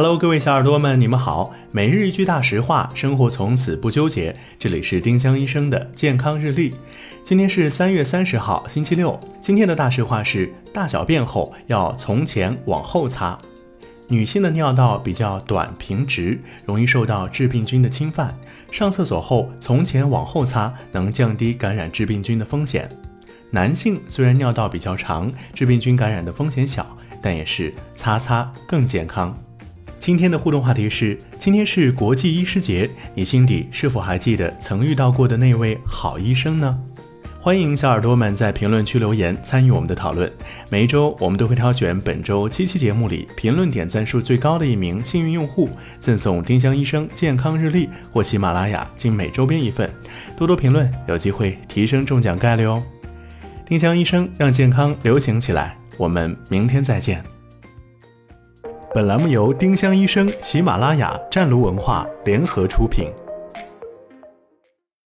Hello，各位小耳朵们，你们好。每日一句大实话，生活从此不纠结。这里是丁香医生的健康日历。今天是三月三十号，星期六。今天的大实话是：大小便后要从前往后擦。女性的尿道比较短平直，容易受到致病菌的侵犯。上厕所后从前往后擦，能降低感染致病菌的风险。男性虽然尿道比较长，致病菌感染的风险小，但也是擦擦更健康。今天的互动话题是：今天是国际医师节，你心底是否还记得曾遇到过的那位好医生呢？欢迎小耳朵们在评论区留言参与我们的讨论。每一周我们都会挑选本周七期节目里评论点赞数最高的一名幸运用户，赠送丁香医生健康日历或喜马拉雅精美周边一份。多多评论，有机会提升中奖概率哦！丁香医生让健康流行起来，我们明天再见。本栏目由丁香医生、喜马拉雅、湛庐文化联合出品。